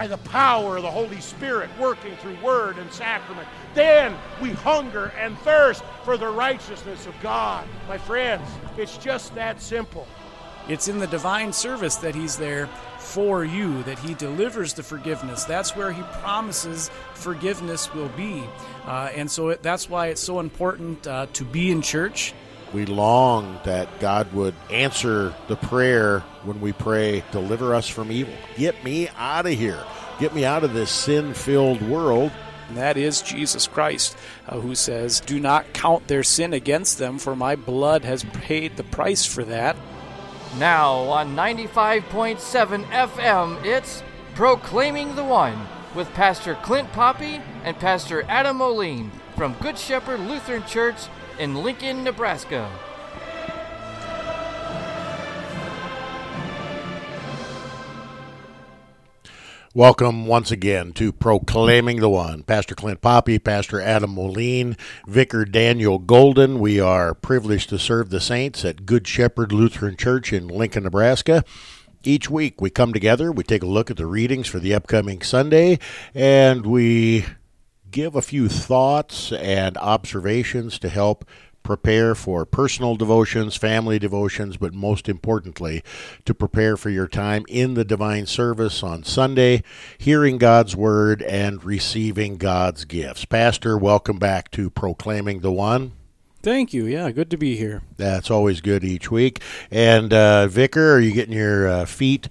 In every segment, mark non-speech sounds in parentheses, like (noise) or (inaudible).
by the power of the Holy Spirit working through word and sacrament. Then we hunger and thirst for the righteousness of God. My friends, it's just that simple. It's in the divine service that He's there for you, that He delivers the forgiveness. That's where He promises forgiveness will be. Uh, and so it, that's why it's so important uh, to be in church. We long that God would answer the prayer when we pray, Deliver us from evil. Get me out of here. Get me out of this sin filled world. And that is Jesus Christ, uh, who says, Do not count their sin against them, for my blood has paid the price for that. Now on 95.7 FM, it's Proclaiming the One with Pastor Clint Poppy and Pastor Adam Moline from Good Shepherd Lutheran Church in Lincoln, Nebraska. Welcome once again to Proclaiming the One. Pastor Clint Poppy, Pastor Adam Moline, Vicar Daniel Golden. We are privileged to serve the saints at Good Shepherd Lutheran Church in Lincoln, Nebraska. Each week we come together, we take a look at the readings for the upcoming Sunday, and we give a few thoughts and observations to help prepare for personal devotions, family devotions, but most importantly, to prepare for your time in the divine service on Sunday, hearing God's word and receiving God's gifts. Pastor, welcome back to Proclaiming the One. Thank you. Yeah, good to be here. That's always good each week. And uh, Vicar, are you getting your uh, feet?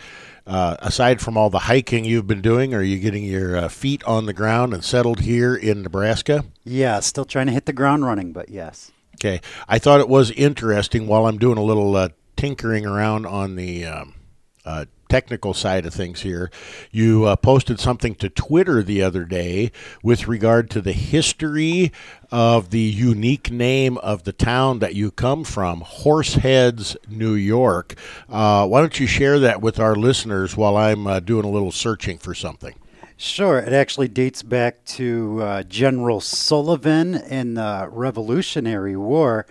Uh, aside from all the hiking you've been doing, are you getting your uh, feet on the ground and settled here in Nebraska? Yeah, still trying to hit the ground running, but yes. Okay. I thought it was interesting while I'm doing a little uh, tinkering around on the um, uh, technical side of things here. You uh, posted something to Twitter the other day with regard to the history of the unique name of the town that you come from, Horseheads, New York. Uh, why don't you share that with our listeners while I'm uh, doing a little searching for something? Sure. It actually dates back to uh, General Sullivan in the Revolutionary War.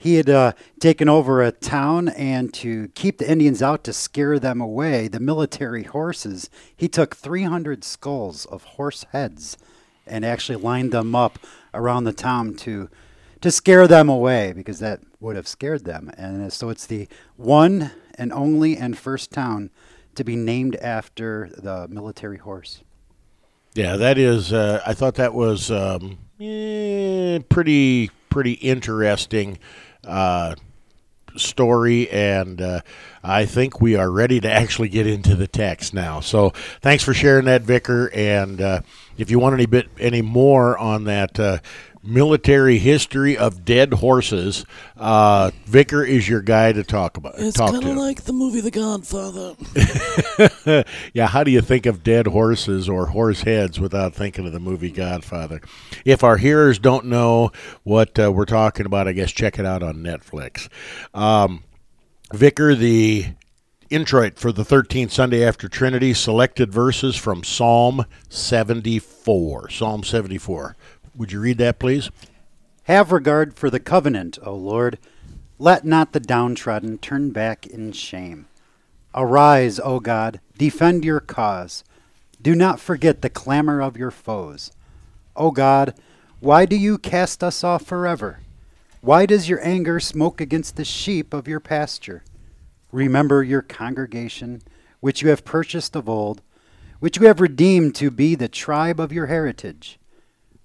He had uh, taken over a town, and to keep the Indians out to scare them away, the military horses, he took 300 skulls of horse heads and actually lined them up around the town to to scare them away because that would have scared them. And so it's the one and only and first town to be named after the military horse. Yeah, that is. Uh, I thought that was um, eh, pretty pretty interesting uh, story, and uh, I think we are ready to actually get into the text now. So, thanks for sharing that, Vicar. And uh, if you want any bit any more on that uh, military history of dead horses, uh, Vicar is your guy to talk about. It's kind of like the movie The Godfather. (laughs) yeah, how do you think of dead horses or horse heads without thinking of the movie Godfather? If our hearers don't know what uh, we're talking about, I guess check it out on Netflix. Um, Vicar, the introit for the 13th Sunday after Trinity, selected verses from Psalm 74. Psalm 74. Would you read that, please? Have regard for the covenant, O Lord. Let not the downtrodden turn back in shame. Arise, O God, defend your cause. Do not forget the clamor of your foes. O God, why do you cast us off forever? Why does your anger smoke against the sheep of your pasture? Remember your congregation, which you have purchased of old, which you have redeemed to be the tribe of your heritage.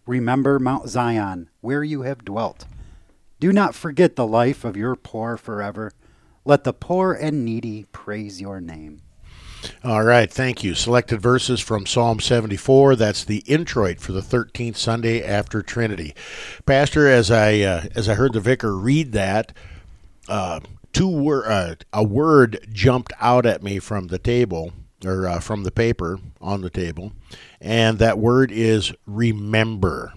Remember Mount Zion, where you have dwelt. Do not forget the life of your poor forever. Let the poor and needy praise your name. All right, thank you. Selected verses from Psalm 74. That's the introit for the 13th Sunday after Trinity. Pastor, as I uh, as I heard the vicar read that, uh, two wor- uh, a word jumped out at me from the table or uh, from the paper on the table, and that word is remember.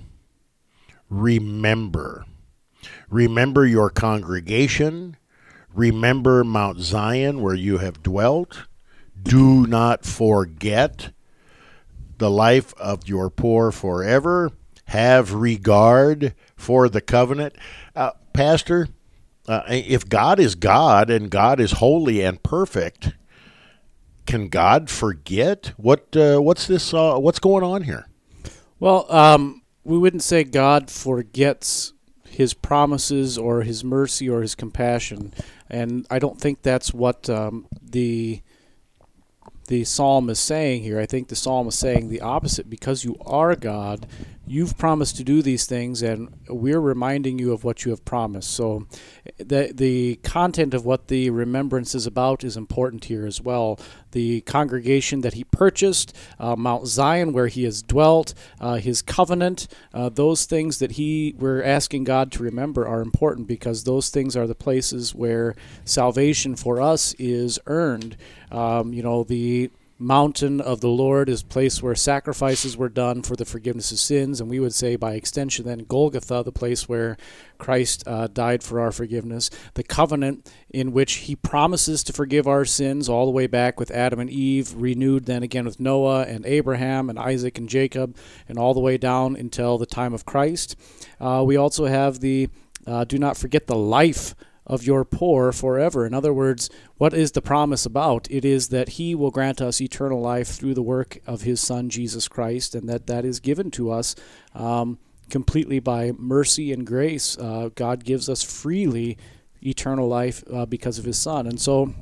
Remember. Remember your congregation. Remember Mount Zion where you have dwelt. Do not forget the life of your poor forever. Have regard for the covenant. Uh, Pastor, uh, if God is God and God is holy and perfect, can God forget? What uh, what's this? Uh, what's going on here? Well, um, we wouldn't say God forgets his promises or his mercy or his compassion, and I don't think that's what um, the the psalm is saying here. I think the psalm is saying the opposite. Because you are God, you've promised to do these things, and we're reminding you of what you have promised. So, the the content of what the remembrance is about is important here as well. The congregation that he purchased, uh, Mount Zion, where he has dwelt, uh, his covenant, uh, those things that he we're asking God to remember are important because those things are the places where salvation for us is earned. Um, you know the mountain of the Lord is place where sacrifices were done for the forgiveness of sins, and we would say by extension then Golgotha, the place where Christ uh, died for our forgiveness, the covenant in which He promises to forgive our sins all the way back with Adam and Eve, renewed then again with Noah and Abraham and Isaac and Jacob, and all the way down until the time of Christ. Uh, we also have the uh, do not forget the life of your poor forever. In other words, what is the promise about? It is that He will grant us eternal life through the work of His Son, Jesus Christ, and that that is given to us um, completely by mercy and grace. Uh, God gives us freely eternal life uh, because of His Son. And so,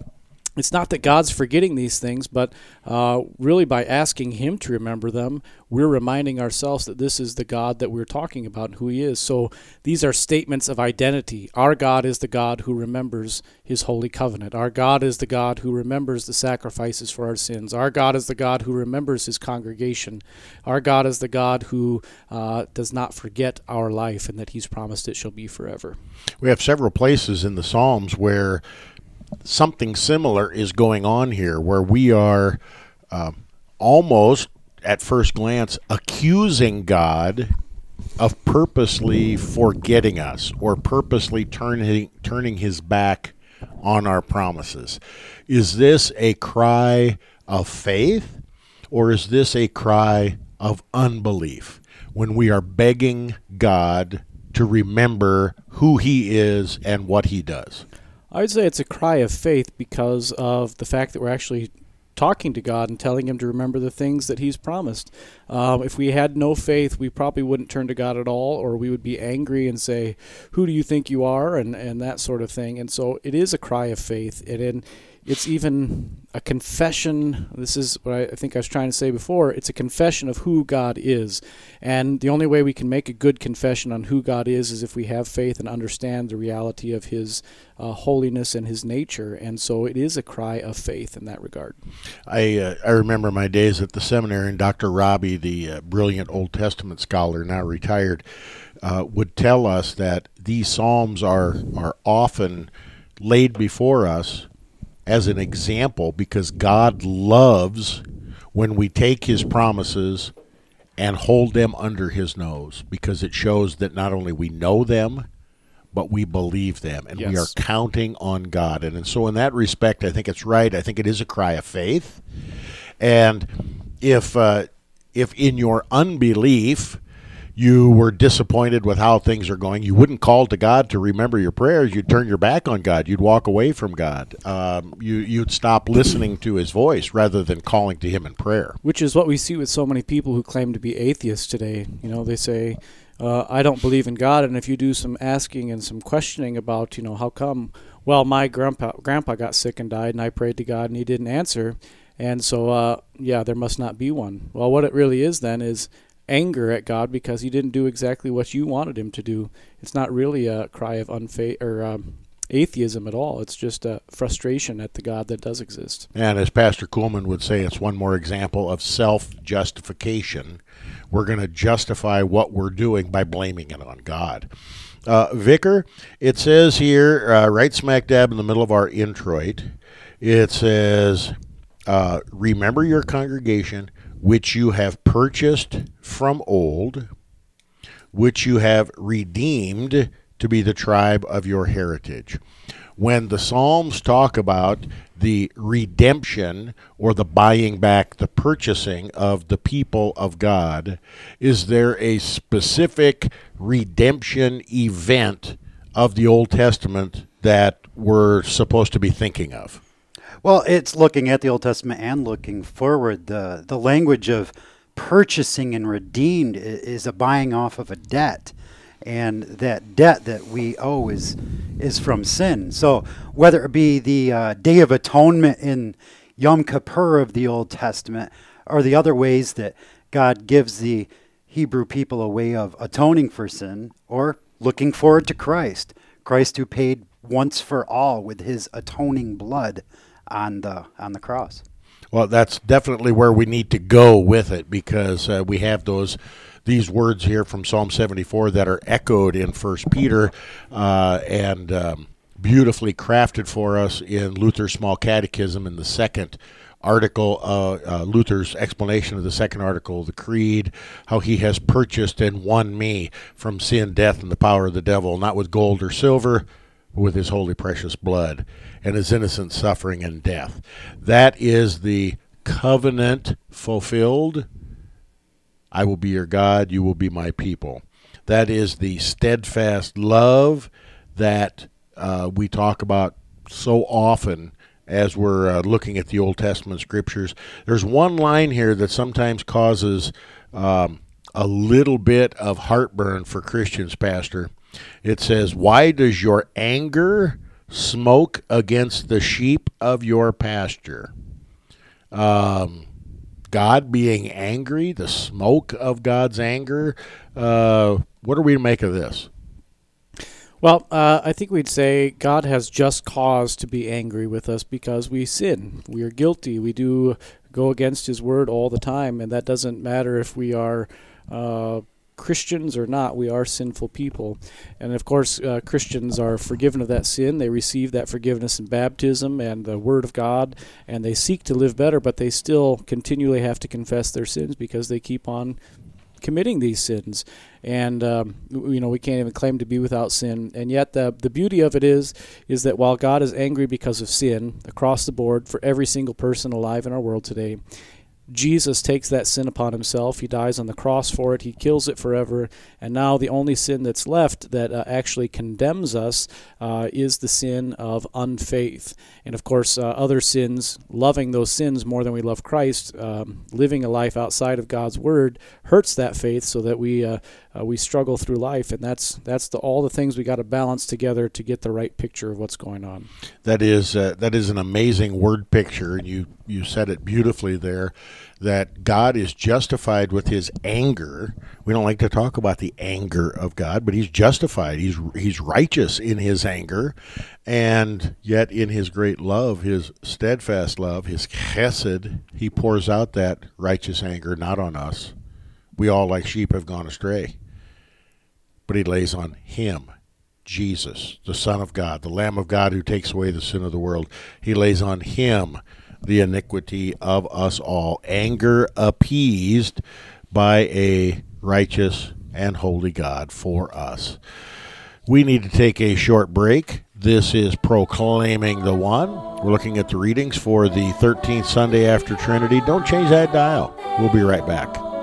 it's not that God's forgetting these things, but uh, really by asking Him to remember them, we're reminding ourselves that this is the God that we're talking about and who He is. So these are statements of identity. Our God is the God who remembers His holy covenant. Our God is the God who remembers the sacrifices for our sins. Our God is the God who remembers His congregation. Our God is the God who uh, does not forget our life and that He's promised it shall be forever. We have several places in the Psalms where something similar is going on here, where we are uh, almost, at first glance, accusing God of purposely forgetting us or purposely turning turning His back on our promises. Is this a cry of faith, or is this a cry of unbelief? When we are begging God to remember who He is and what He does. I would say it's a cry of faith because of the fact that we're actually talking to God and telling Him to remember the things that He's promised. Um, if we had no faith, we probably wouldn't turn to God at all, or we would be angry and say, "Who do you think you are?" and and that sort of thing. And so it is a cry of faith, and in it's even a confession. This is what I think I was trying to say before. It's a confession of who God is. And the only way we can make a good confession on who God is is if we have faith and understand the reality of His uh, holiness and His nature. And so it is a cry of faith in that regard. I, uh, I remember my days at the seminary, and Dr. Raabe, the uh, brilliant Old Testament scholar, now retired, uh, would tell us that these Psalms are, are often laid before us as an example because God loves when we take his promises and hold them under his nose because it shows that not only we know them but we believe them and yes. we are counting on God. And, and so in that respect I think it's right. I think it is a cry of faith. And if uh, if in your unbelief you were disappointed with how things are going, you wouldn't call to God to remember your prayers. You'd turn your back on God. You'd walk away from God. Um, you, you'd stop listening to His voice rather than calling to Him in prayer. Which is what we see with so many people who claim to be atheists today. You know, they say, uh, "I don't believe in God," and if you do some asking and some questioning about, you know, how come? Well, my grandpa grandpa got sick and died, and I prayed to God, and He didn't answer. And so, uh, yeah, there must not be one. Well, what it really is then is anger at God because he didn't do exactly what you wanted him to do. It's not really a cry of unfaith or um, atheism at all. It's just a frustration at the God that does exist. And as Pastor Kuhlman would say, it's one more example of self justification. We're going to justify what we're doing by blaming it on God. Uh, Vicar, it says here, uh, right smack dab in the middle of our introit, it says, uh, Remember your congregation which you have purchased from old, which you have redeemed to be the tribe of your heritage. When the Psalms talk about the redemption or the buying back, the purchasing of the people of God, is there a specific redemption event of the Old Testament that we're supposed to be thinking of? Well, it's looking at the Old Testament and looking forward. The the language of purchasing and redeemed is a buying off of a debt. And that debt that we owe is is from sin. So whether it be the uh, Day of Atonement in Yom Kippur of the Old Testament, or the other ways that God gives the Hebrew people a way of atoning for sin, or looking forward to Christ, Christ who paid once for all with his atoning blood on the on the cross. Well, that's definitely where we need to go with it because uh, we have those these words here from Psalm 74 that are echoed in First Peter uh, and um, beautifully crafted for us in Luther's Small Catechism in the second article, uh, uh, Luther's explanation of the second article, the Creed, how he has purchased and won me from sin, death, and the power of the devil, not with gold or silver, with his holy precious blood and his innocent suffering and death. That is the covenant fulfilled. I will be your God, you will be my people. That is the steadfast love that uh, we talk about so often as we're uh, looking at the Old Testament scriptures. There's one line here that sometimes causes um, a little bit of heartburn for Christians, Pastor. It says, Why does your anger smoke against the sheep of your pasture. Um, God being angry, the smoke of God's anger. Uh, what are we to make of this? Well, uh, I think we'd say God has just cause to be angry with us because we sin. We are guilty. We do go against His word all the time, and that doesn't matter if we are uh, Christians or not, we are sinful people. And of course, uh, Christians are forgiven of that sin. They receive that forgiveness in baptism and the Word of God, and they seek to live better, but they still continually have to confess their sins because they keep on committing these sins. And um, you know we can't even claim to be without sin. And yet the the beauty of it is is that while God is angry because of sin across the board for every single person alive in our world today, Jesus takes that sin upon himself. He dies on the cross for it. He kills it forever. And now the only sin that's left that uh, actually condemns us uh, is the sin of unfaith. And of course, uh, other sins, loving those sins more than we love Christ, um, living a life outside of God's word, hurts that faith so that we uh, we struggle through life, and that's that's the, all the things we got to balance together to get the right picture of what's going on. That is uh, that is an amazing word picture, and you you said it beautifully there. That God is justified with His anger. We don't like to talk about the anger of God, but He's justified. He's He's righteous in His anger, and yet in His great love, His steadfast love, His chesed, He pours out that righteous anger not on us. We all, like sheep, have gone astray but he lays on him, Jesus, the Son of God, the Lamb of God who takes away the sin of the world. He lays on him the iniquity of us all. Anger appeased by a righteous and holy God for us. We need to take a short break. This is Proclaiming the One. We're looking at the readings for the 13th Sunday after Trinity. Don't change that dial. We'll be right back.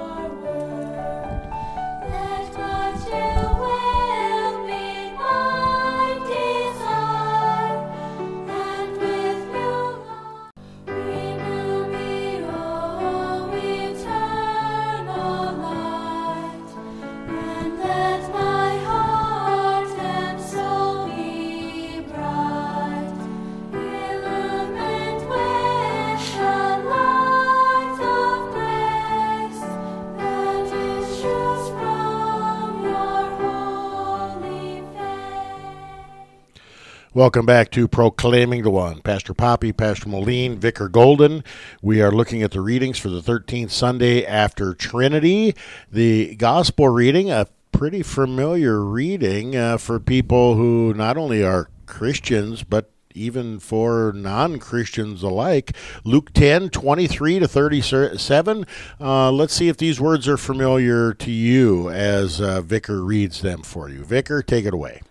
Welcome back to Proclaiming the One. Pastor Poppy, Pastor Moline, Vicar Golden. We are looking at the readings for the 13th Sunday after Trinity. The Gospel reading, a pretty familiar reading uh, for people who not only are Christians, but even for non Christians alike. Luke 10, 23 to 37. Uh, let's see if these words are familiar to you as uh, Vicar reads them for you. Vicar, take it away.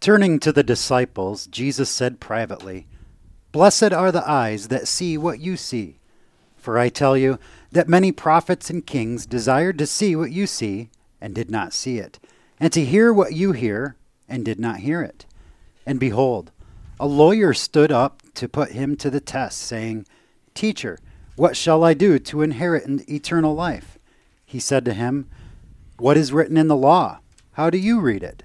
Turning to the disciples, Jesus said privately, Blessed are the eyes that see what you see. For I tell you that many prophets and kings desired to see what you see and did not see it, and to hear what you hear and did not hear it. And behold, a lawyer stood up to put him to the test, saying, Teacher, what shall I do to inherit an eternal life? He said to him, What is written in the law? How do you read it?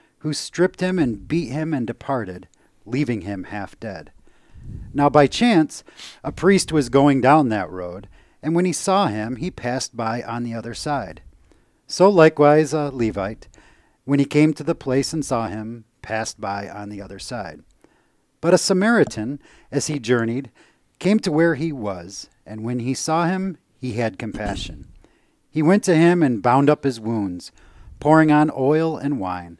who stripped him and beat him and departed, leaving him half dead. Now by chance, a priest was going down that road, and when he saw him, he passed by on the other side. So likewise a Levite, when he came to the place and saw him, passed by on the other side. But a Samaritan, as he journeyed, came to where he was, and when he saw him, he had compassion. He went to him and bound up his wounds, pouring on oil and wine.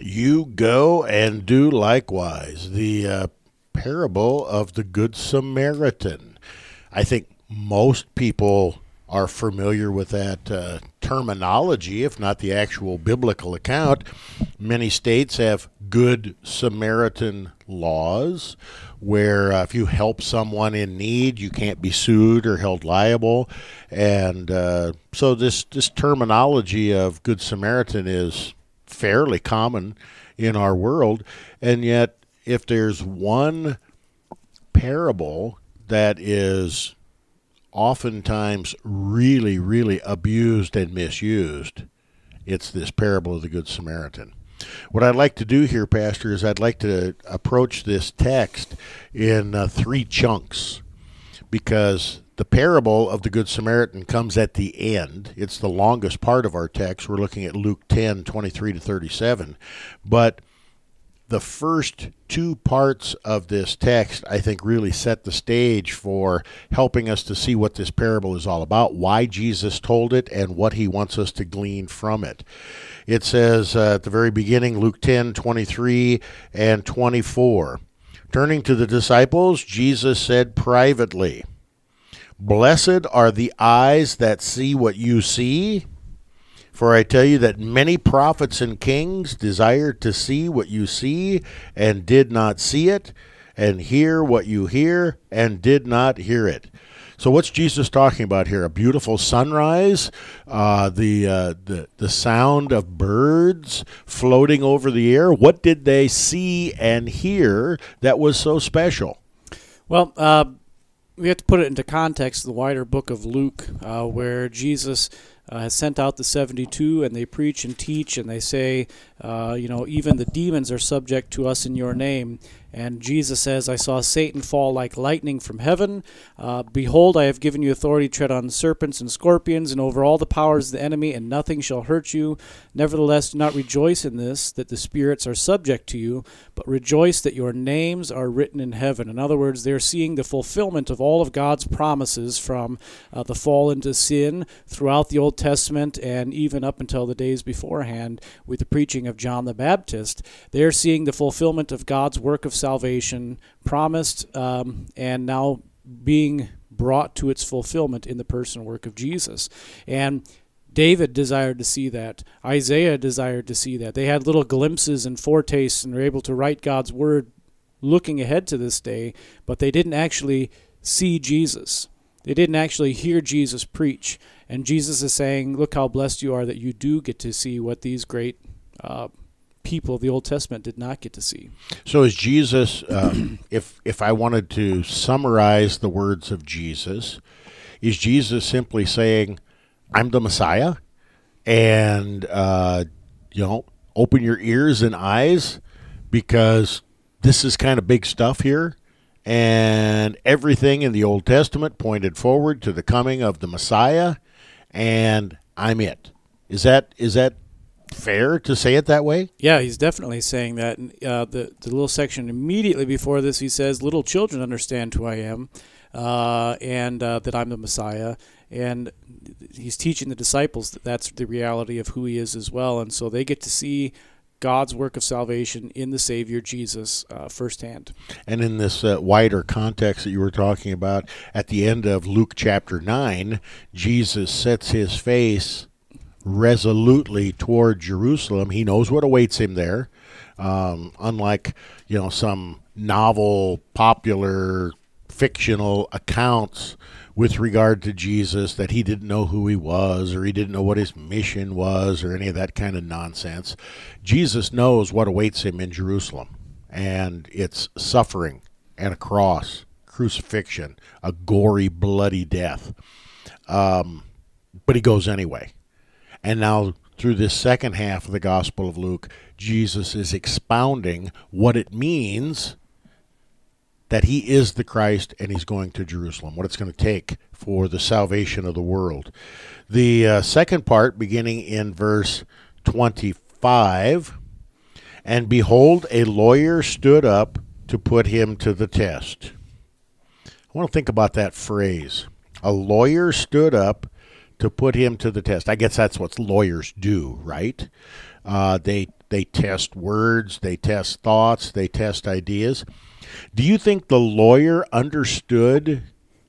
You go and do likewise. The uh, parable of the Good Samaritan. I think most people are familiar with that uh, terminology, if not the actual biblical account. Many states have Good Samaritan laws where uh, if you help someone in need, you can't be sued or held liable. And uh, so this, this terminology of Good Samaritan is fairly common in our world. And yet, if there's one parable that is oftentimes really, really abused and misused, it's this parable of the Good Samaritan. What I'd like to do here, Pastor, is I'd like to approach this text in uh, three chunks because the parable of the Good Samaritan comes at the end. It's the longest part of our text. We're looking at Luke 10 23 to 37. But the first two parts of this text, I think, really set the stage for helping us to see what this parable is all about, why Jesus told it, and what he wants us to glean from it. It says uh, at the very beginning, Luke 10 23 and 24. Turning to the disciples, Jesus said privately, Blessed are the eyes that see what you see for I tell you that many prophets and kings desired to see what you see and did not see it, and hear what you hear and did not hear it. So what's Jesus talking about here? A beautiful sunrise, uh, the uh, the the sound of birds floating over the air. What did they see and hear that was so special? Well, uh, we have to put it into context. The wider book of Luke, uh, where Jesus uh, has sent out the 72 and they preach and teach and they say, uh, you know, even the demons are subject to us in your name. And Jesus says, I saw Satan fall like lightning from heaven. Uh, Behold, I have given you authority to tread on serpents and scorpions and over all the powers of the enemy, and nothing shall hurt you. Nevertheless, do not rejoice in this, that the spirits are subject to you, but rejoice that your names are written in heaven. In other words, they're seeing the fulfillment of all of God's promises from uh, the fall into sin throughout the Old Testament and even up until the days beforehand with the preaching of John the Baptist. They're seeing the fulfillment of God's work of salvation promised um, and now being brought to its fulfillment in the person work of Jesus. And David desired to see that. Isaiah desired to see that. They had little glimpses and foretastes and were able to write God's word looking ahead to this day, but they didn't actually see Jesus. They didn't actually hear Jesus preach. And Jesus is saying, Look how blessed you are that you do get to see what these great uh, people of the Old Testament did not get to see. So, is Jesus, um, (clears throat) if if I wanted to summarize the words of Jesus, is Jesus simply saying, "I'm the Messiah," and uh, you know, open your ears and eyes, because this is kind of big stuff here, and everything in the Old Testament pointed forward to the coming of the Messiah, and I'm it. Is that is that fair to say it that way? Yeah, he's definitely saying that. Uh, the the little section immediately before this, he says, "Little children understand who I am, uh, and uh, that I'm the Messiah." And he's teaching the disciples that that's the reality of who he is as well, and so they get to see God's work of salvation in the Savior Jesus uh, firsthand. And in this uh, wider context that you were talking about, at the end of Luke chapter 9, Jesus sets his face resolutely toward Jerusalem. He knows what awaits him there. Um, unlike, you know, some novel, popular, fictional accounts with regard to Jesus that he didn't know who he was or he didn't know what his mission was or any of that kind of nonsense. Jesus knows what awaits him in Jerusalem, and it's suffering and a cross, crucifixion, a gory, bloody death. Um, but he goes anyway. And now, through this second half of the Gospel of Luke, Jesus is expounding what it means that he is the Christ and he's going to Jerusalem, what it's going to take for the salvation of the world. The uh, second part, beginning in verse 25 And behold, a lawyer stood up to put him to the test. I want to think about that phrase. A lawyer stood up to put him to the test. I guess that's what lawyers do, right? Uh, they they test words, they test thoughts, they test ideas. Do you think the lawyer understood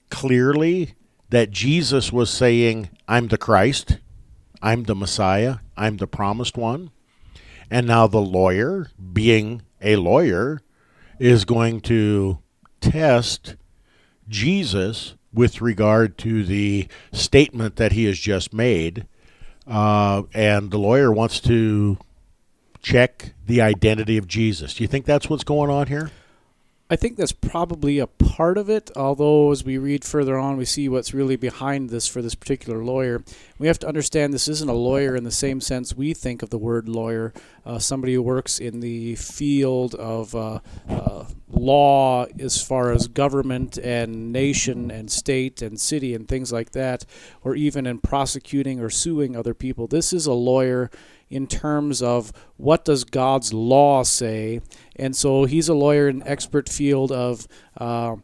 clearly that Jesus was saying, I'm the Christ, I'm the Messiah, I'm the promised one? And now the lawyer, being a lawyer, is going to test Jesus with regard to the statement that he has just made. Uh, and the lawyer wants to check the identity of Jesus. Do you think that's what's going on here? I think that's probably a part of it, although as we read further on, we see what's really behind this for this particular lawyer. We have to understand this isn't a lawyer in the same sense we think of the word lawyer, uh, somebody who works in the field of uh, uh, law as far as government and nation and state and city and things like that, or even in prosecuting or suing other people. This is a lawyer in terms of what does God's law say, and so he's a lawyer in expert field of uh,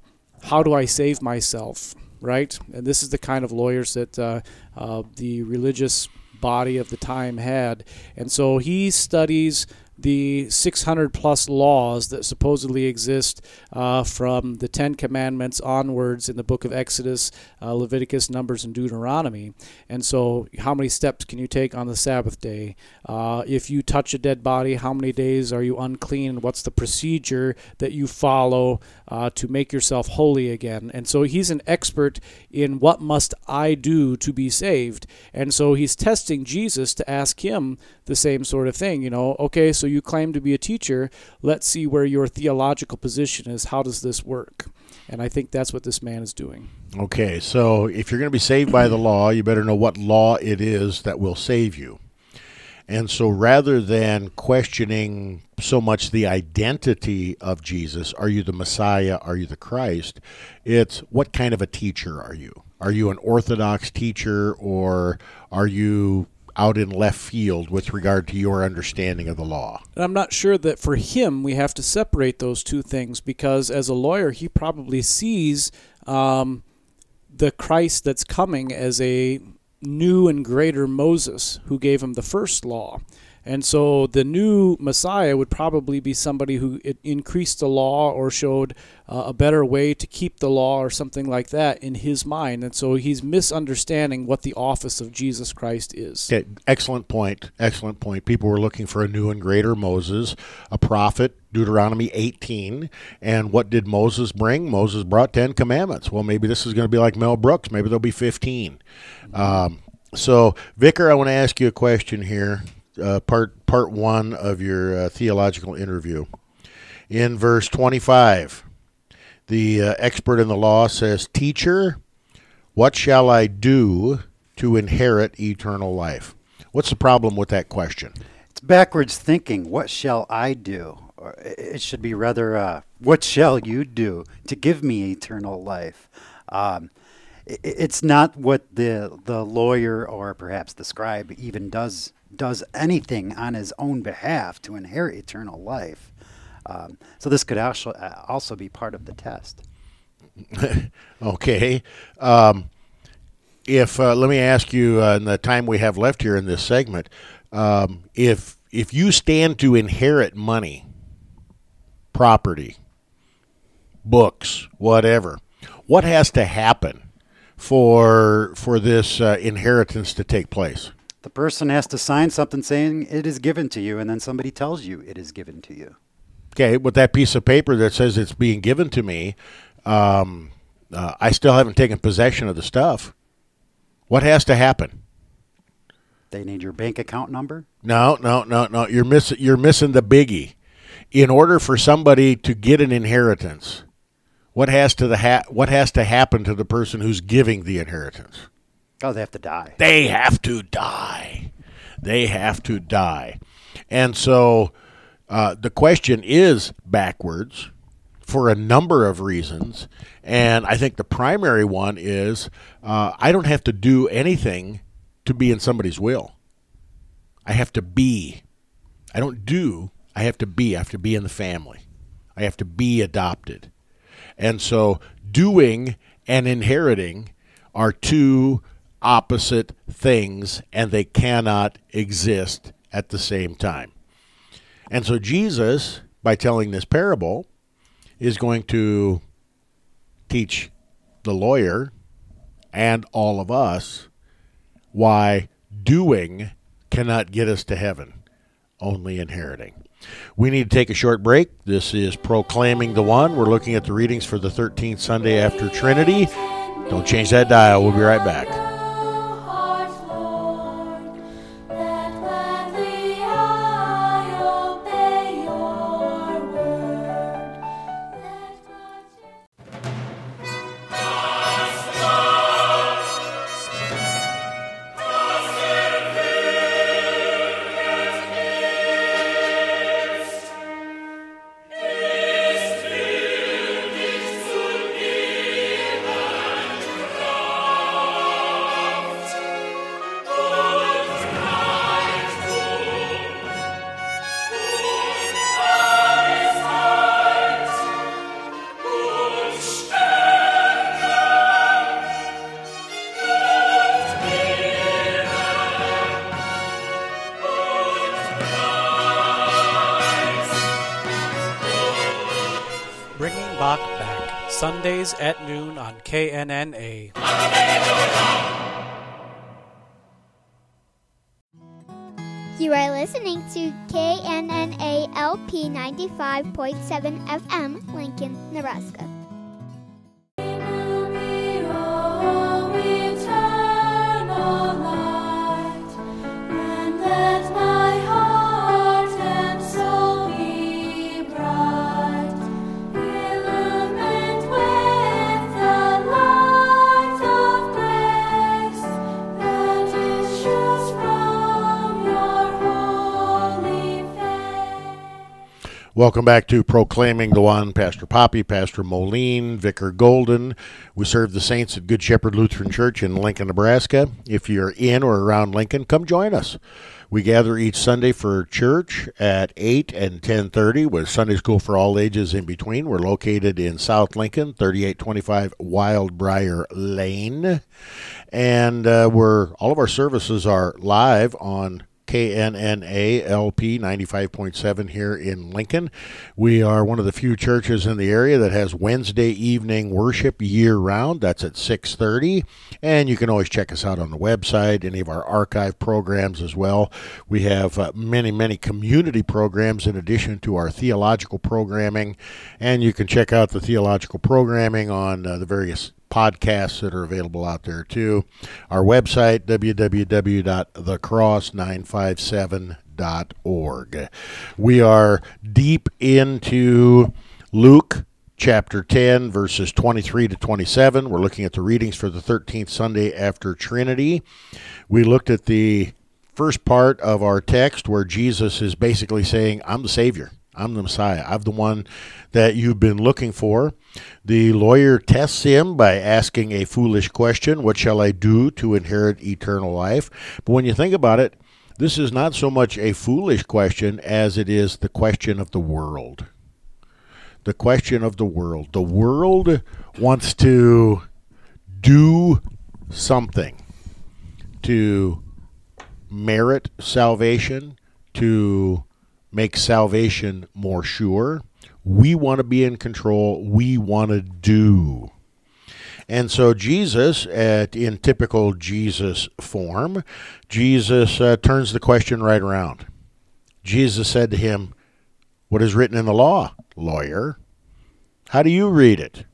how do I save myself, right? And this is the kind of lawyers that uh, uh, the religious body of the time had, and so he studies the 600 plus laws that supposedly exist uh, from the Ten Commandments onwards in the book of Exodus, uh, Leviticus, Numbers, and Deuteronomy. And so, how many steps can you take on the Sabbath day? Uh, if you touch a dead body, how many days are you unclean? And what's the procedure that you follow uh, to make yourself holy again? And so, he's an expert in what must I do to be saved. And so, he's testing Jesus to ask him the same sort of thing. You know, okay, so you claim to be a teacher. Let's see where your theological position is. How does this work? And I think that's what this man is doing. Okay, so if you're going to be saved by the law, you better know what law it is that will save you. And so rather than questioning so much the identity of Jesus, are you the Messiah? Are you the Christ? It's what kind of a teacher are you? Are you an Orthodox teacher or are you out in left field with regard to your understanding of the law. And I'm not sure that for him we have to separate those two things because as a lawyer he probably sees um, the Christ that's coming as a new and greater Moses who gave him the first law. And so the new Messiah would probably be somebody who increased the law or showed uh, a better way to keep the law or something like that in his mind. And so he's misunderstanding what the office of Jesus Christ is. Okay, excellent point. Excellent point. People were looking for a new and greater Moses, a prophet, Deuteronomy 18. And what did Moses bring? Moses brought 10 commandments. Well, maybe this is going to be like Mel Brooks. Maybe there'll be 15. Um, so, Vicar, I want to ask you a question here uh, part part one of your uh, theological interview. In verse 25, the uh, expert in the law says, "Teacher, what shall I do to inherit eternal life?" What's the problem with that question? It's backwards thinking. What shall I do? it should be rather, uh, what shall you do to give me eternal life? Um, it's not what the the lawyer or perhaps the scribe even does does anything on his own behalf to inherit eternal life. Um, so this could also uh, also be part of the test. (laughs) okay. Um, if uh, let me ask you uh, in the time we have left here in this segment, um, if if you stand to inherit money, property, books, whatever, what has to happen for for this uh, inheritance to take place? The person has to sign something saying it is given to you, and then somebody tells you it is given to you. Okay, with that piece of paper that says it's being given to me, um, uh, I still haven't taken possession of the stuff. What has to happen? They need your bank account number. No, no, no, no. You're missing. You're missing the biggie. In order for somebody to get an inheritance, what has to the ha- what has to happen to the person who's giving the inheritance? Oh, they have to die. They have to die. They have to die. And so uh, the question is backwards for a number of reasons. And I think the primary one is uh, I don't have to do anything to be in somebody's will. I have to be. I don't do, I have to be. I have to be in the family. I have to be adopted. And so doing and inheriting are two opposite things and they cannot exist at the same time. And so Jesus, by telling this parable, is going to teach the lawyer and all of us why doing cannot get us to heaven, only inheriting. We need to take a short break. This is Proclaiming the One. We're looking at the readings for the 13th Sunday after Trinity. Don't change that dial. We'll be right back. Sundays at noon on KNNA. You are listening to KNNA LP 95.7 FM, Lincoln, Nebraska. Welcome back to Proclaiming the One. Pastor Poppy, Pastor Moline, Vicar Golden. We serve the saints at Good Shepherd Lutheran Church in Lincoln, Nebraska. If you're in or around Lincoln, come join us. We gather each Sunday for church at 8 and 10:30 with Sunday school for all ages in between. We're located in South Lincoln, 3825 Wildbrier Lane. And uh, we're all of our services are live on KNNA LP 95.7 here in Lincoln. We are one of the few churches in the area that has Wednesday evening worship year round. That's at 6:30, and you can always check us out on the website, any of our archive programs as well. We have uh, many many community programs in addition to our theological programming, and you can check out the theological programming on uh, the various podcasts that are available out there too. Our website, www.thecross957.org. We are deep into Luke chapter 10, verses 23 to 27. We're looking at the readings for the 13th Sunday after Trinity. We looked at the first part of our text where Jesus is basically saying, I'm the Savior. I'm the Messiah. I'm the one that you've been looking for. The lawyer tests him by asking a foolish question What shall I do to inherit eternal life? But when you think about it, this is not so much a foolish question as it is the question of the world. The question of the world. The world wants to do something to merit salvation, to make salvation more sure. We want to be in control. We want to do. And so Jesus, at, in typical Jesus form, Jesus uh, turns the question right around. Jesus said to him, What is written in the law, lawyer? How do you read it?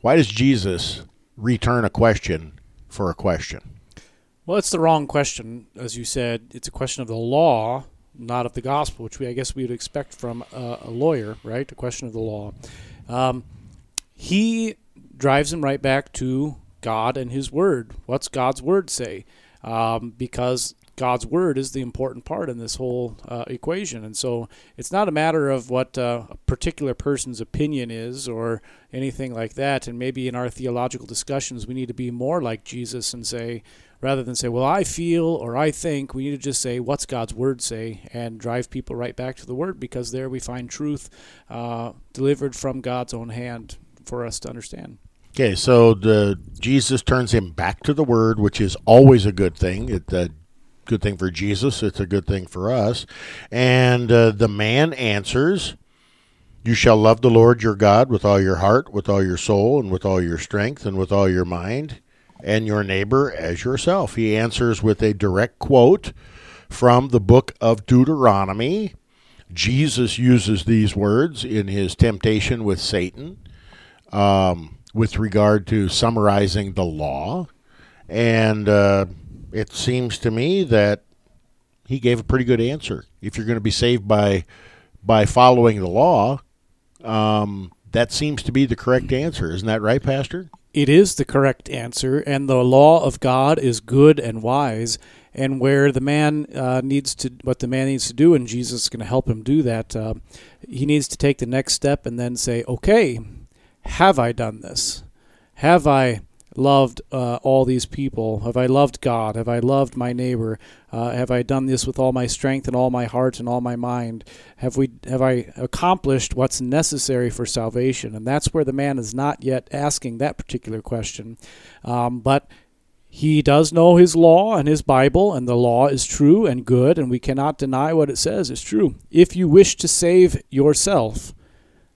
Why does Jesus return a question for a question? Well, it's the wrong question, as you said. It's a question of the law, not of the gospel, which we I guess we would expect from a, a lawyer, right? A question of the law. Um, he drives him right back to God and His Word. What's God's Word say? Um, because God's Word is the important part in this whole uh, equation. And so it's not a matter of what uh, a particular person's opinion is or anything like that. And maybe in our theological discussions, we need to be more like Jesus and say, rather than say, well, I feel or I think, we need to just say, what's God's Word say? And drive people right back to the Word because there we find truth uh, delivered from God's own hand for us to understand. Okay, so the Jesus turns him back to the Word, which is always a good thing. It's a good thing for Jesus. It's a good thing for us. And uh, the man answers, "You shall love the Lord your God with all your heart, with all your soul, and with all your strength, and with all your mind, and your neighbor as yourself." He answers with a direct quote from the book of Deuteronomy. Jesus uses these words in his temptation with Satan. Um, with regard to summarizing the law. And uh, it seems to me that he gave a pretty good answer. If you're going to be saved by by following the law, um, that seems to be the correct answer. Isn't that right, Pastor? It is the correct answer, and the law of God is good and wise. And where the man uh, needs to, what the man needs to do, and Jesus is going to help him do that. Uh, he needs to take the next step and then say, "Okay, have I done this? Have I loved uh, all these people? Have I loved God? Have I loved my neighbor? Uh, have I done this with all my strength and all my heart and all my mind? Have we have I accomplished what's necessary for salvation? And that's where the man is not yet asking that particular question, um, but. He does know his law and his Bible, and the law is true and good, and we cannot deny what it says is true. If you wish to save yourself,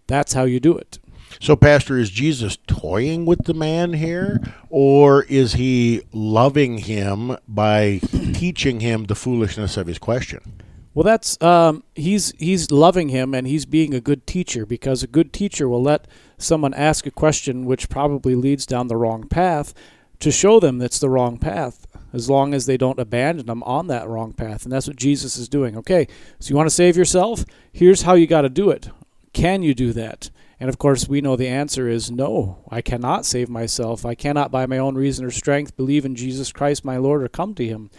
that's how you do it. So, Pastor, is Jesus toying with the man here, or is he loving him by teaching him the foolishness of his question? Well, that's um, he's he's loving him and he's being a good teacher because a good teacher will let someone ask a question which probably leads down the wrong path to show them that's the wrong path as long as they don't abandon them on that wrong path and that's what Jesus is doing. Okay, so you want to save yourself? Here's how you got to do it. Can you do that? And of course, we know the answer is no. I cannot save myself. I cannot, by my own reason or strength, believe in Jesus Christ my Lord or come to him.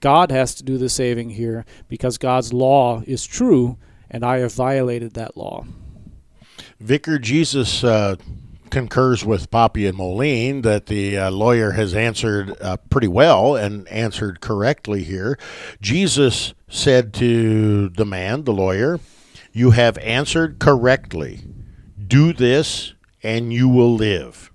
God has to do the saving here because God's law is true, and I have violated that law. Vicar, Jesus uh, concurs with Poppe and Moline that the uh, lawyer has answered uh, pretty well and answered correctly here. Jesus said to the man, the lawyer, You have answered correctly do this and you will live.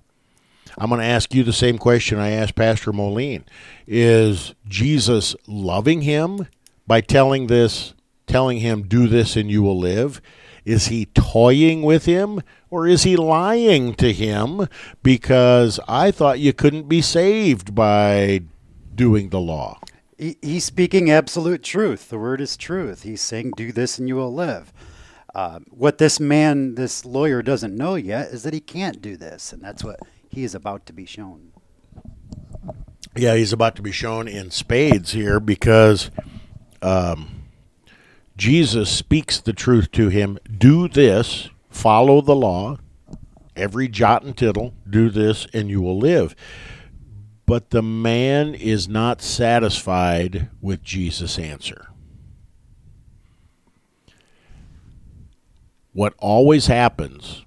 I'm going to ask you the same question I asked Pastor Moline. Is Jesus loving him by telling this telling him do this and you will live? Is he toying with him or is he lying to him because I thought you couldn't be saved by doing the law? he's speaking absolute truth. The word is truth. He's saying do this and you will live. Uh, what this man, this lawyer, doesn't know yet is that he can't do this, and that's what he is about to be shown. Yeah, he's about to be shown in spades here because um, Jesus speaks the truth to him. Do this, follow the law, every jot and tittle, do this, and you will live. But the man is not satisfied with Jesus' answer. What always happens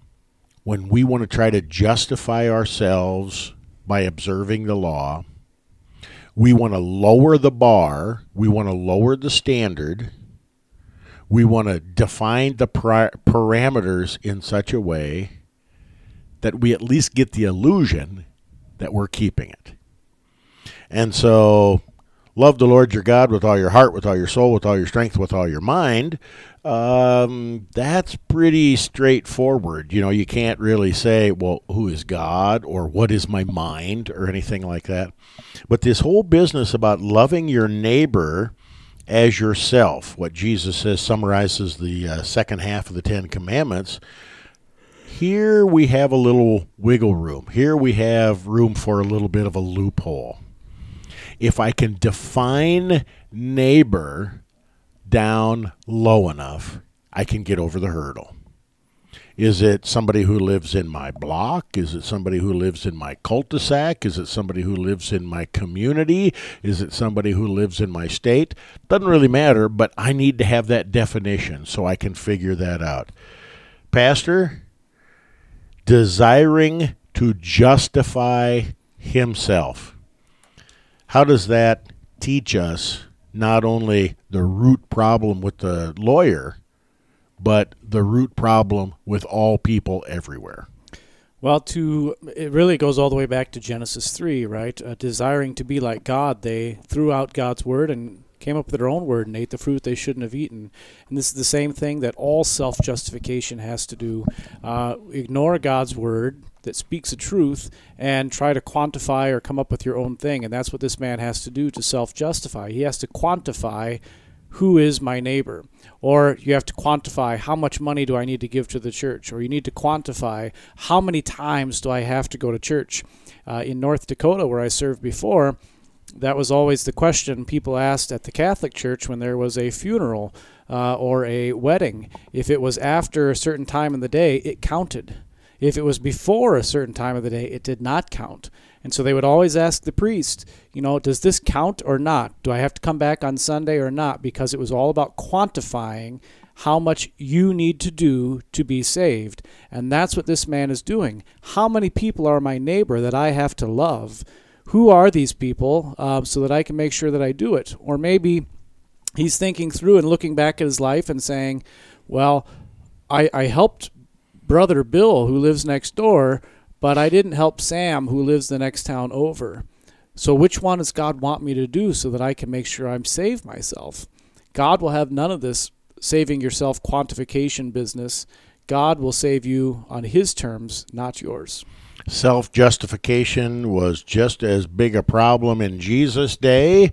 when we want to try to justify ourselves by observing the law, we want to lower the bar, we want to lower the standard, we want to define the parameters in such a way that we at least get the illusion that we're keeping it. And so, love the Lord your God with all your heart, with all your soul, with all your strength, with all your mind. Um, that's pretty straightforward. You know, you can't really say, well, who is God or what is my mind or anything like that. But this whole business about loving your neighbor as yourself, what Jesus says summarizes the uh, second half of the Ten Commandments. Here we have a little wiggle room. Here we have room for a little bit of a loophole. If I can define neighbor down low enough, I can get over the hurdle. Is it somebody who lives in my block? Is it somebody who lives in my cul de sac? Is it somebody who lives in my community? Is it somebody who lives in my state? Doesn't really matter, but I need to have that definition so I can figure that out. Pastor, desiring to justify himself. How does that teach us not only the root problem with the lawyer, but the root problem with all people everywhere. Well, to it really goes all the way back to Genesis three, right? Uh, desiring to be like God, they threw out God's word and came up with their own word and ate the fruit they shouldn't have eaten. And this is the same thing that all self justification has to do. Uh, ignore God's word that speaks the truth and try to quantify or come up with your own thing. And that's what this man has to do to self justify. He has to quantify who is my neighbor? Or you have to quantify how much money do I need to give to the church? Or you need to quantify how many times do I have to go to church? Uh, in North Dakota, where I served before, that was always the question people asked at the Catholic Church when there was a funeral uh, or a wedding. If it was after a certain time in the day, it counted. If it was before a certain time of the day, it did not count. And so they would always ask the priest, you know, does this count or not? Do I have to come back on Sunday or not? Because it was all about quantifying how much you need to do to be saved. And that's what this man is doing. How many people are my neighbor that I have to love? Who are these people uh, so that I can make sure that I do it? Or maybe he's thinking through and looking back at his life and saying, well, I, I helped brother Bill, who lives next door, but I didn't help Sam, who lives the next town over. So, which one does God want me to do so that I can make sure I'm saved myself? God will have none of this saving yourself quantification business. God will save you on His terms, not yours. Self justification was just as big a problem in Jesus' day,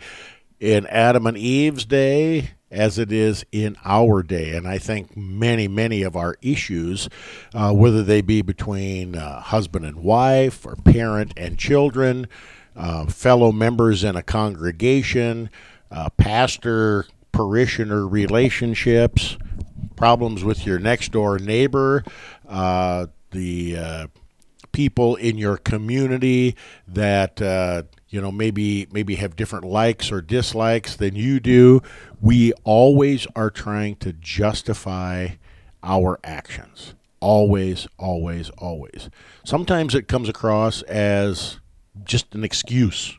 in Adam and Eve's day, as it is in our day. And I think many, many of our issues, uh, whether they be between uh, husband and wife, or parent and children, uh, fellow members in a congregation, uh, pastor parishioner relationships, problems with your next door neighbor, uh, the uh, people in your community that you know maybe maybe have different likes or dislikes than you do we always are trying to justify our actions. Always always always. Sometimes it comes across as just an excuse.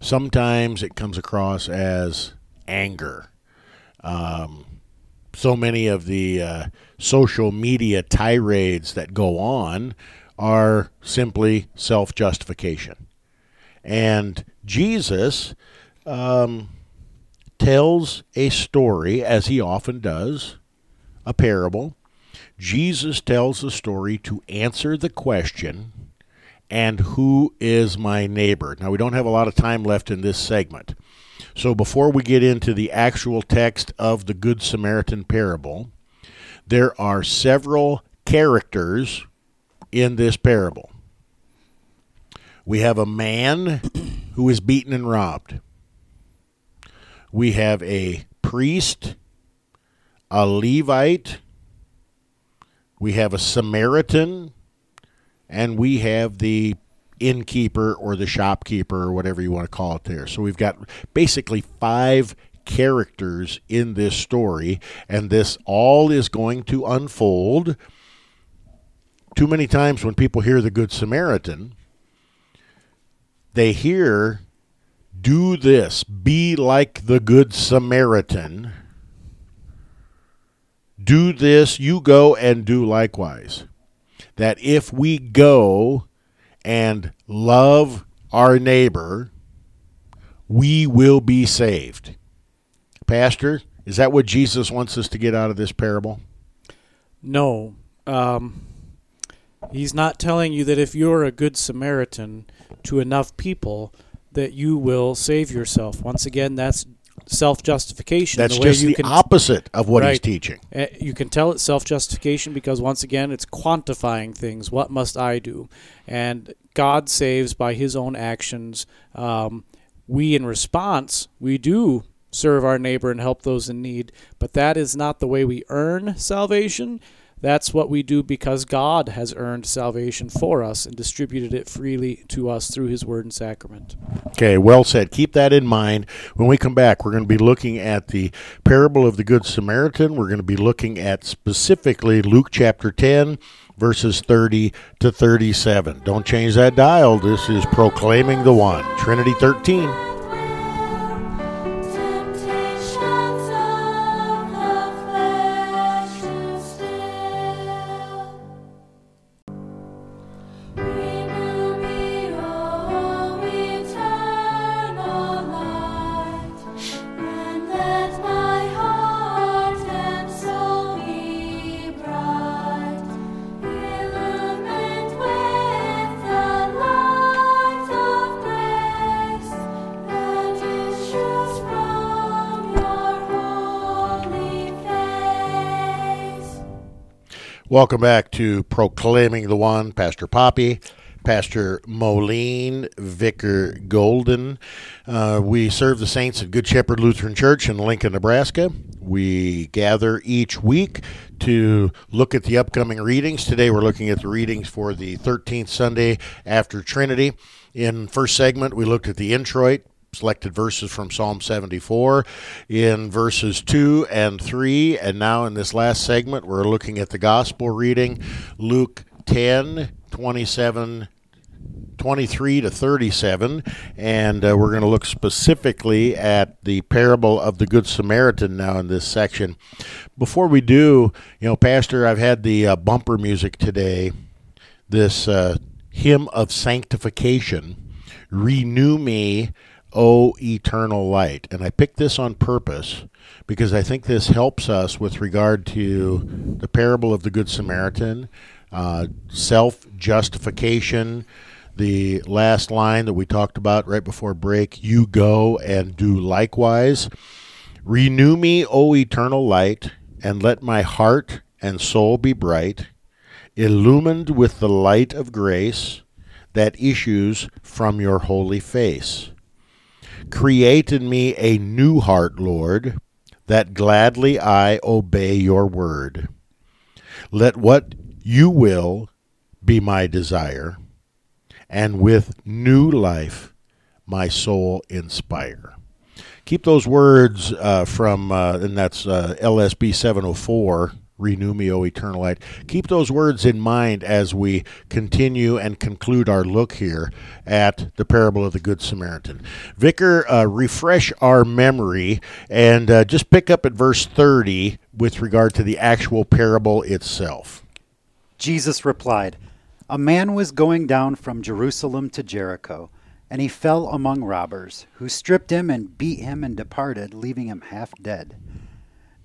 Sometimes it comes across as anger. Um, so many of the uh, social media tirades that go on are simply self justification. And Jesus um, tells a story, as he often does, a parable. Jesus tells the story to answer the question, and who is my neighbor? Now, we don't have a lot of time left in this segment. So, before we get into the actual text of the Good Samaritan parable, there are several characters in this parable. We have a man who is beaten and robbed. We have a priest, a Levite, we have a Samaritan, and we have the innkeeper or the shopkeeper or whatever you want to call it there. So we've got basically five characters in this story, and this all is going to unfold. Too many times when people hear the Good Samaritan, they hear, Do this, be like the Good Samaritan. Do this, you go and do likewise. That if we go and love our neighbor, we will be saved. Pastor, is that what Jesus wants us to get out of this parable? No. Um, he's not telling you that if you're a good Samaritan to enough people, that you will save yourself. Once again, that's self justification. That's the way just the can, opposite of what he's teaching. Uh, You can tell it's self justification because, once again, it's quantifying things. What must I do? And God saves by his own actions. Um, we, in response, we do serve our neighbor and help those in need, but that is not the way we earn salvation. That's what we do because God has earned salvation for us and distributed it freely to us through his word and sacrament. Okay, well said. Keep that in mind. When we come back, we're going to be looking at the parable of the Good Samaritan. We're going to be looking at specifically Luke chapter 10, verses 30 to 37. Don't change that dial. This is Proclaiming the One, Trinity 13. Welcome back to Proclaiming the One. Pastor Poppe, Pastor Moline, Vicar Golden. Uh, we serve the saints at Good Shepherd Lutheran Church in Lincoln, Nebraska. We gather each week to look at the upcoming readings. Today we're looking at the readings for the 13th Sunday after Trinity. In first segment, we looked at the introit, selected verses from Psalm 74 in verses 2 and 3. And now in this last segment, we're looking at the gospel reading, Luke 10, 27. 23 to 37, and uh, we're going to look specifically at the parable of the Good Samaritan now in this section. Before we do, you know, Pastor, I've had the uh, bumper music today, this uh, hymn of sanctification, Renew Me, O Eternal Light. And I picked this on purpose because I think this helps us with regard to the parable of the Good Samaritan, uh, self justification. The last line that we talked about right before break you go and do likewise. Renew me, O eternal light, and let my heart and soul be bright, illumined with the light of grace that issues from your holy face. Create in me a new heart, Lord, that gladly I obey your word. Let what you will be my desire, and with new life my soul inspire. Keep those words uh, from, uh, and that's uh, LSB 704, Renew Me, O Eternal Light. Keep those words in mind as we continue and conclude our look here at the parable of the Good Samaritan. Vicar, uh, refresh our memory and uh, just pick up at verse 30 with regard to the actual parable itself. Jesus replied, A man was going down from Jerusalem to Jericho, and he fell among robbers, who stripped him and beat him and departed, leaving him half dead.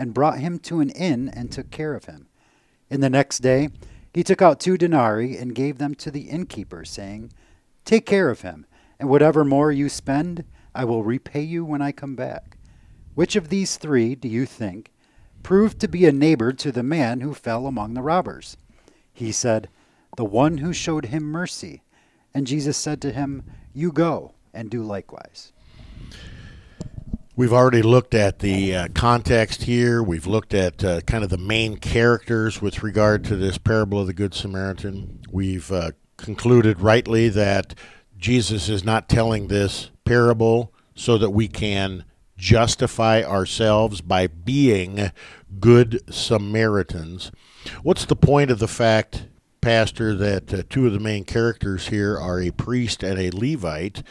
and brought him to an inn and took care of him. In the next day, he took out two denarii and gave them to the innkeeper, saying, Take care of him, and whatever more you spend, I will repay you when I come back. Which of these three, do you think, proved to be a neighbor to the man who fell among the robbers. He said, The one who showed him mercy. And Jesus said to him, You go and do likewise. We've already looked at the uh, context here. We've looked at uh, kind of the main characters with regard to this parable of the Good Samaritan. We've uh, concluded rightly that Jesus is not telling this parable so that we can justify ourselves by being good Samaritans. What's the point of the fact, Pastor, that uh, two of the main characters here are a priest and a Levite,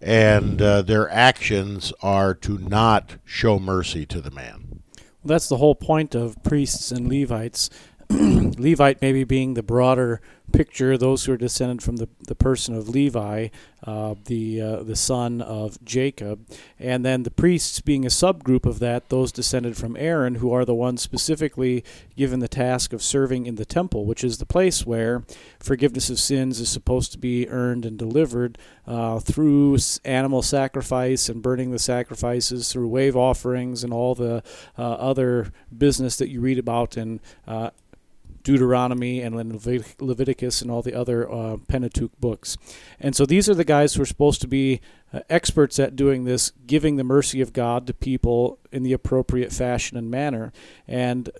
and uh, their actions are to not show mercy to the man? Well, that's the whole point of priests and Levites. (clears throat) Levite maybe being the broader picture, those who are descended from the, the person of Levi, uh, the uh, the son of Jacob, and then the priests being a subgroup of that, those descended from Aaron, who are the ones specifically given the task of serving in the temple, which is the place where forgiveness of sins is supposed to be earned and delivered uh, through animal sacrifice and burning the sacrifices, through wave offerings and all the uh, other business that you read about in uh, Deuteronomy and Levit- Leviticus and all the other uh, Pentateuch books. And so these are the guys who are supposed to be uh, experts at doing this, giving the mercy of God to people in the appropriate fashion and manner. And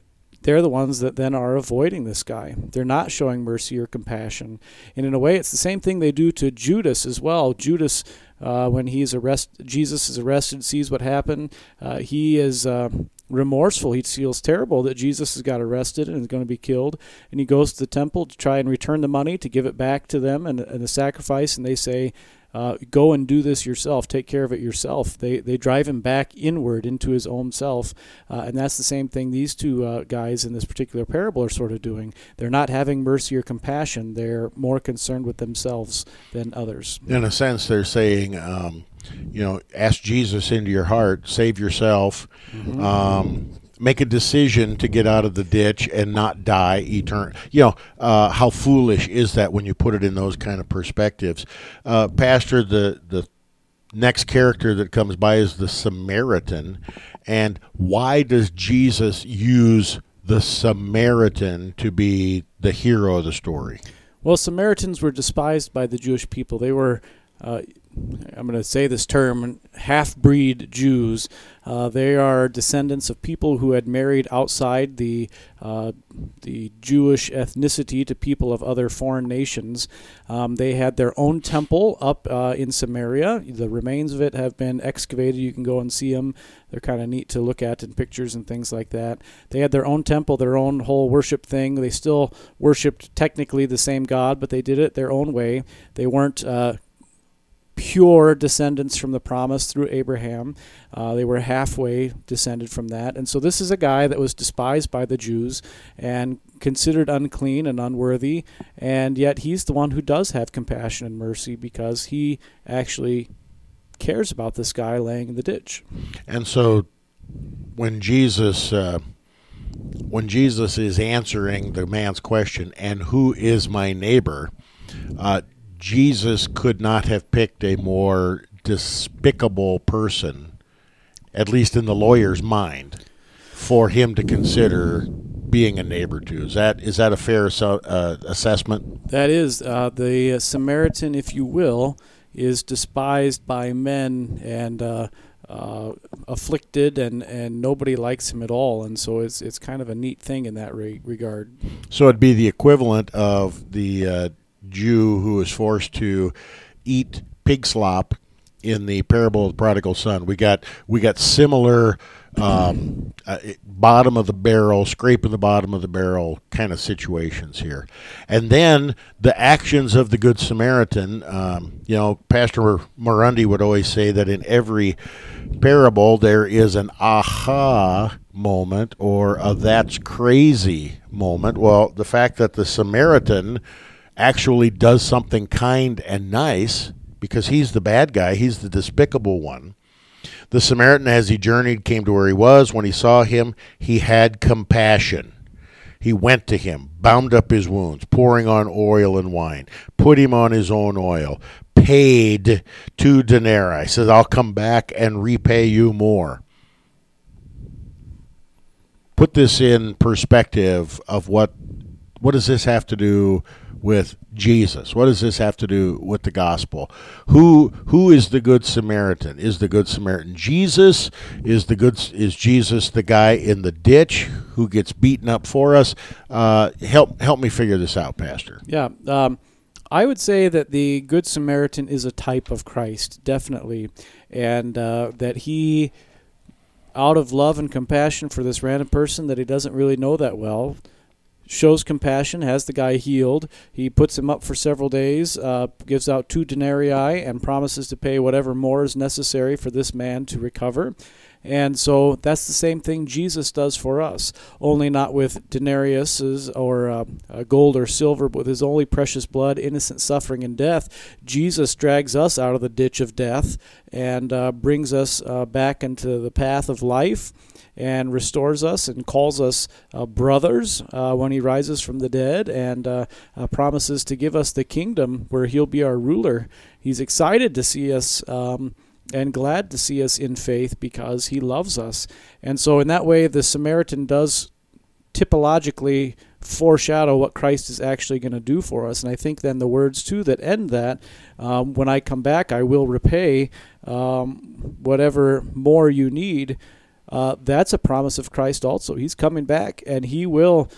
they're the ones that then are avoiding this guy. They're not showing mercy or compassion. And in a way, it's the same thing they do to Judas as well. Judas, uh, when he's arrested, Jesus is arrested, sees what happened. Uh, he is uh, remorseful. He feels terrible that Jesus has got arrested and is going to be killed. And he goes to the temple to try and return the money to give it back to them and, and the sacrifice. And they say, uh, go and do this yourself. Take care of it yourself. They they drive him back inward into his own self, uh, and that's the same thing these two uh, guys in this particular parable are sort of doing. They're not having mercy or compassion. They're more concerned with themselves than others. In a sense, they're saying, um, you know, ask Jesus into your heart, save yourself, um, make a decision to get out of the ditch and not die eternal. You know, uh, how foolish is that when you put it in those kind of perspectives? Uh, Pastor, the the next character that comes by is the Samaritan, and why does Jesus use the Samaritan to be the hero of the story? Well, Samaritans were despised by the Jewish people. They were, uh, I'm going to say this term, half breed Jews. Uh, they are descendants of people who had married outside the, uh, the Jewish ethnicity to people of other foreign nations. Um, they had their own temple up uh, in Samaria. The remains of it have been excavated. You can go and see them. They're kind of neat to look at in pictures and things like that. They had their own temple, their own whole worship thing. They still worshipped technically the same God, but they did it their own way. They weren't uh, pure descendants from the promise through Abraham. Uh, they were halfway descended from that. And so this is a guy that was despised by the Jews and considered unclean and unworthy. And yet he's the one who does have compassion and mercy because he actually cares about this guy laying in the ditch. And so, when Jesus, uh, when Jesus is answering the man's question, "And who is my neighbor?" Uh, Jesus could not have picked a more despicable person, at least in the lawyer's mind, for him to consider being a neighbor to. Is that is that a fair assu- uh, assessment? That is, uh, the Samaritan, if you will, is despised by men and uh, uh, afflicted, and, and nobody likes him at all. And so it's it's kind of a neat thing in that re- regard. So it'd be the equivalent of the uh, Jew who was forced to eat pig slop in the parable of the prodigal son. We got we got similar um, uh, bottom of the barrel, scraping the bottom of the barrel kind of situations here, and then the actions of the good Samaritan. Um, you know, Pastor Morundi would always say that in every parable there is an aha moment or a that's crazy moment. Well, the fact that the Samaritan actually does something kind and nice because he's the bad guy, he's the despicable one. The Samaritan, as he journeyed, came to where he was. When he saw him, he had compassion. He went to him, bound up his wounds, pouring on oil and wine, put him on his own oil, paid two denarii. Says, I'll come back and repay you more. put this in perspective of what what does this have to do with Jesus? What does this have to do with the gospel? Who who is the good Samaritan? Is the good Samaritan Jesus? Is the good is Jesus the guy in the ditch who gets beaten up for us? Uh, help help me figure this out, Pastor. Yeah. Um, I would say that the Good Samaritan is a type of Christ, definitely. And uh, that he, out of love and compassion for this random person that he doesn't really know that well, shows compassion, has the guy healed. He puts him up for several days, uh, gives out two denarii, and promises to pay whatever more is necessary for this man to recover. And so that's the same thing Jesus does for us, only not with denariuses or uh, uh, gold or silver, but with his only precious blood, innocent suffering and death. Jesus drags us out of the ditch of death and uh, brings us uh, back into the path of life and restores us and calls us uh, brothers uh, when he rises from the dead and uh, uh, promises to give us the kingdom where he'll be our ruler. He's excited to see us. Um, and glad to see us in faith because he loves us. And so, in that way, the Samaritan does typologically foreshadow what Christ is actually going to do for us. And I think then the words, too, that end that, um, when I come back, I will repay um, whatever more you need. Uh, that's a promise of Christ also. He's coming back and he will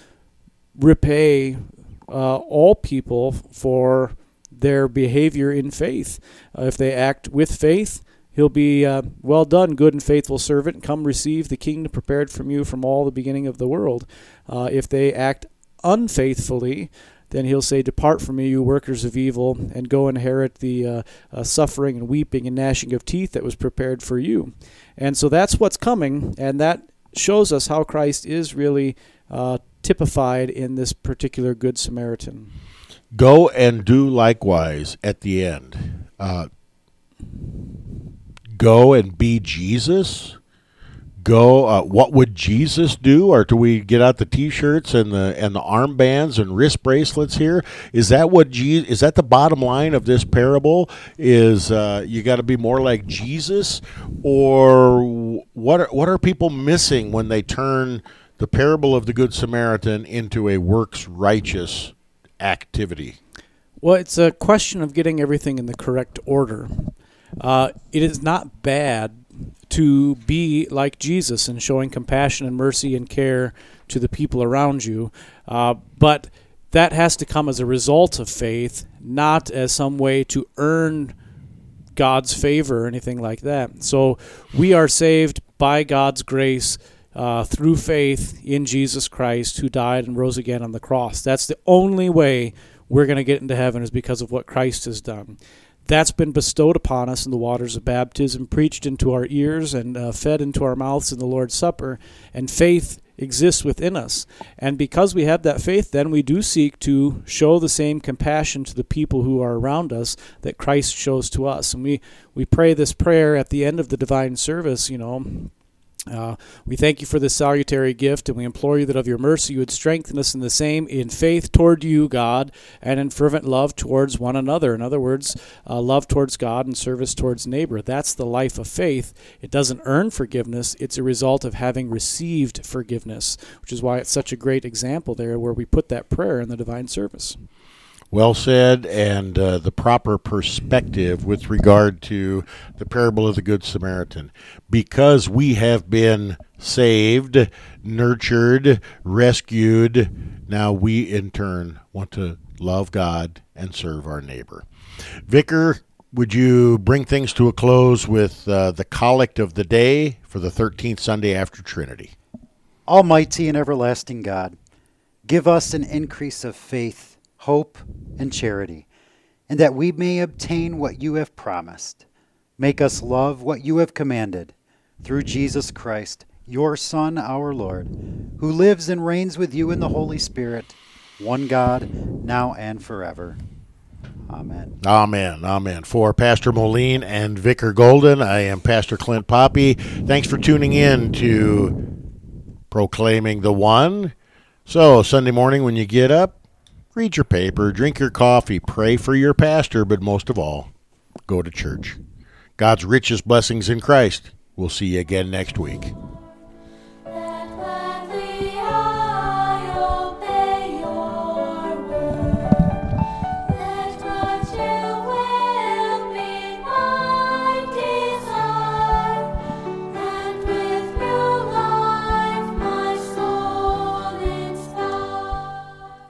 repay uh, all people for their behavior in faith. Uh, if they act with faith, he'll be uh, well done, good and faithful servant. Come receive the kingdom prepared from you from all the beginning of the world. Uh, if they act unfaithfully, then he'll say, Depart from me, you workers of evil, and go inherit the uh, uh, suffering and weeping and gnashing of teeth that was prepared for you. And so that's what's coming, and that shows us how Christ is really uh, typified in this particular Good Samaritan. Go and do likewise at the end. Uh, go and be Jesus. Go. Uh, what would Jesus do? Or do we get out the T-shirts and the and the armbands and wrist bracelets here? Is that what Je- Is that the bottom line of this parable? Is uh, you got to be more like Jesus, or what? Are, what are people missing when they turn the parable of the Good Samaritan into a works righteous activity? Well, it's a question of getting everything in the correct order. Uh, it is not bad to be like Jesus and showing compassion and mercy and care to the people around you, uh, but that has to come as a result of faith, not as some way to earn God's favor or anything like that. So we are saved by God's grace uh, through faith in Jesus Christ, who died and rose again on the cross. That's the only way we're going to get into heaven is because of what Christ has done. That's been bestowed upon us in the waters of baptism, preached into our ears, and uh, fed into our mouths in the Lord's Supper. And faith exists within us. And because we have that faith, then we do seek to show the same compassion to the people who are around us that Christ shows to us. And we, we pray this prayer at the end of the divine service, you know. Uh, we thank you for this salutary gift, and we implore you that of your mercy you would strengthen us in the same in faith toward you, God, and in fervent love towards one another. In other words, uh, love towards God and service towards neighbor. That's the life of faith. It doesn't earn forgiveness, it's a result of having received forgiveness, which is why it's such a great example there where we put that prayer in the divine service. Well said, and uh, the proper perspective with regard to the parable of the Good Samaritan. Because we have been saved, nurtured, rescued, now we in turn want to love God and serve our neighbor. Vicar, would you bring things to a close with uh, the collect of the day for the 13th Sunday after Trinity? Almighty and everlasting God, give us an increase of faith, hope, and charity, and that we may obtain what you have promised. Make us love what you have commanded, through Jesus Christ, your Son, our Lord, who lives and reigns with you in the Holy Spirit, one God, now and forever. Amen. Amen. Amen. For Pastor Moline and Vicar Golden, I am Pastor Clint Poppe. Thanks for tuning in to Proclaiming the One. So, Sunday morning when you get up, read your paper, drink your coffee, pray for your pastor, but most of all, go to church. God's richest blessings in Christ. We'll see you again next week.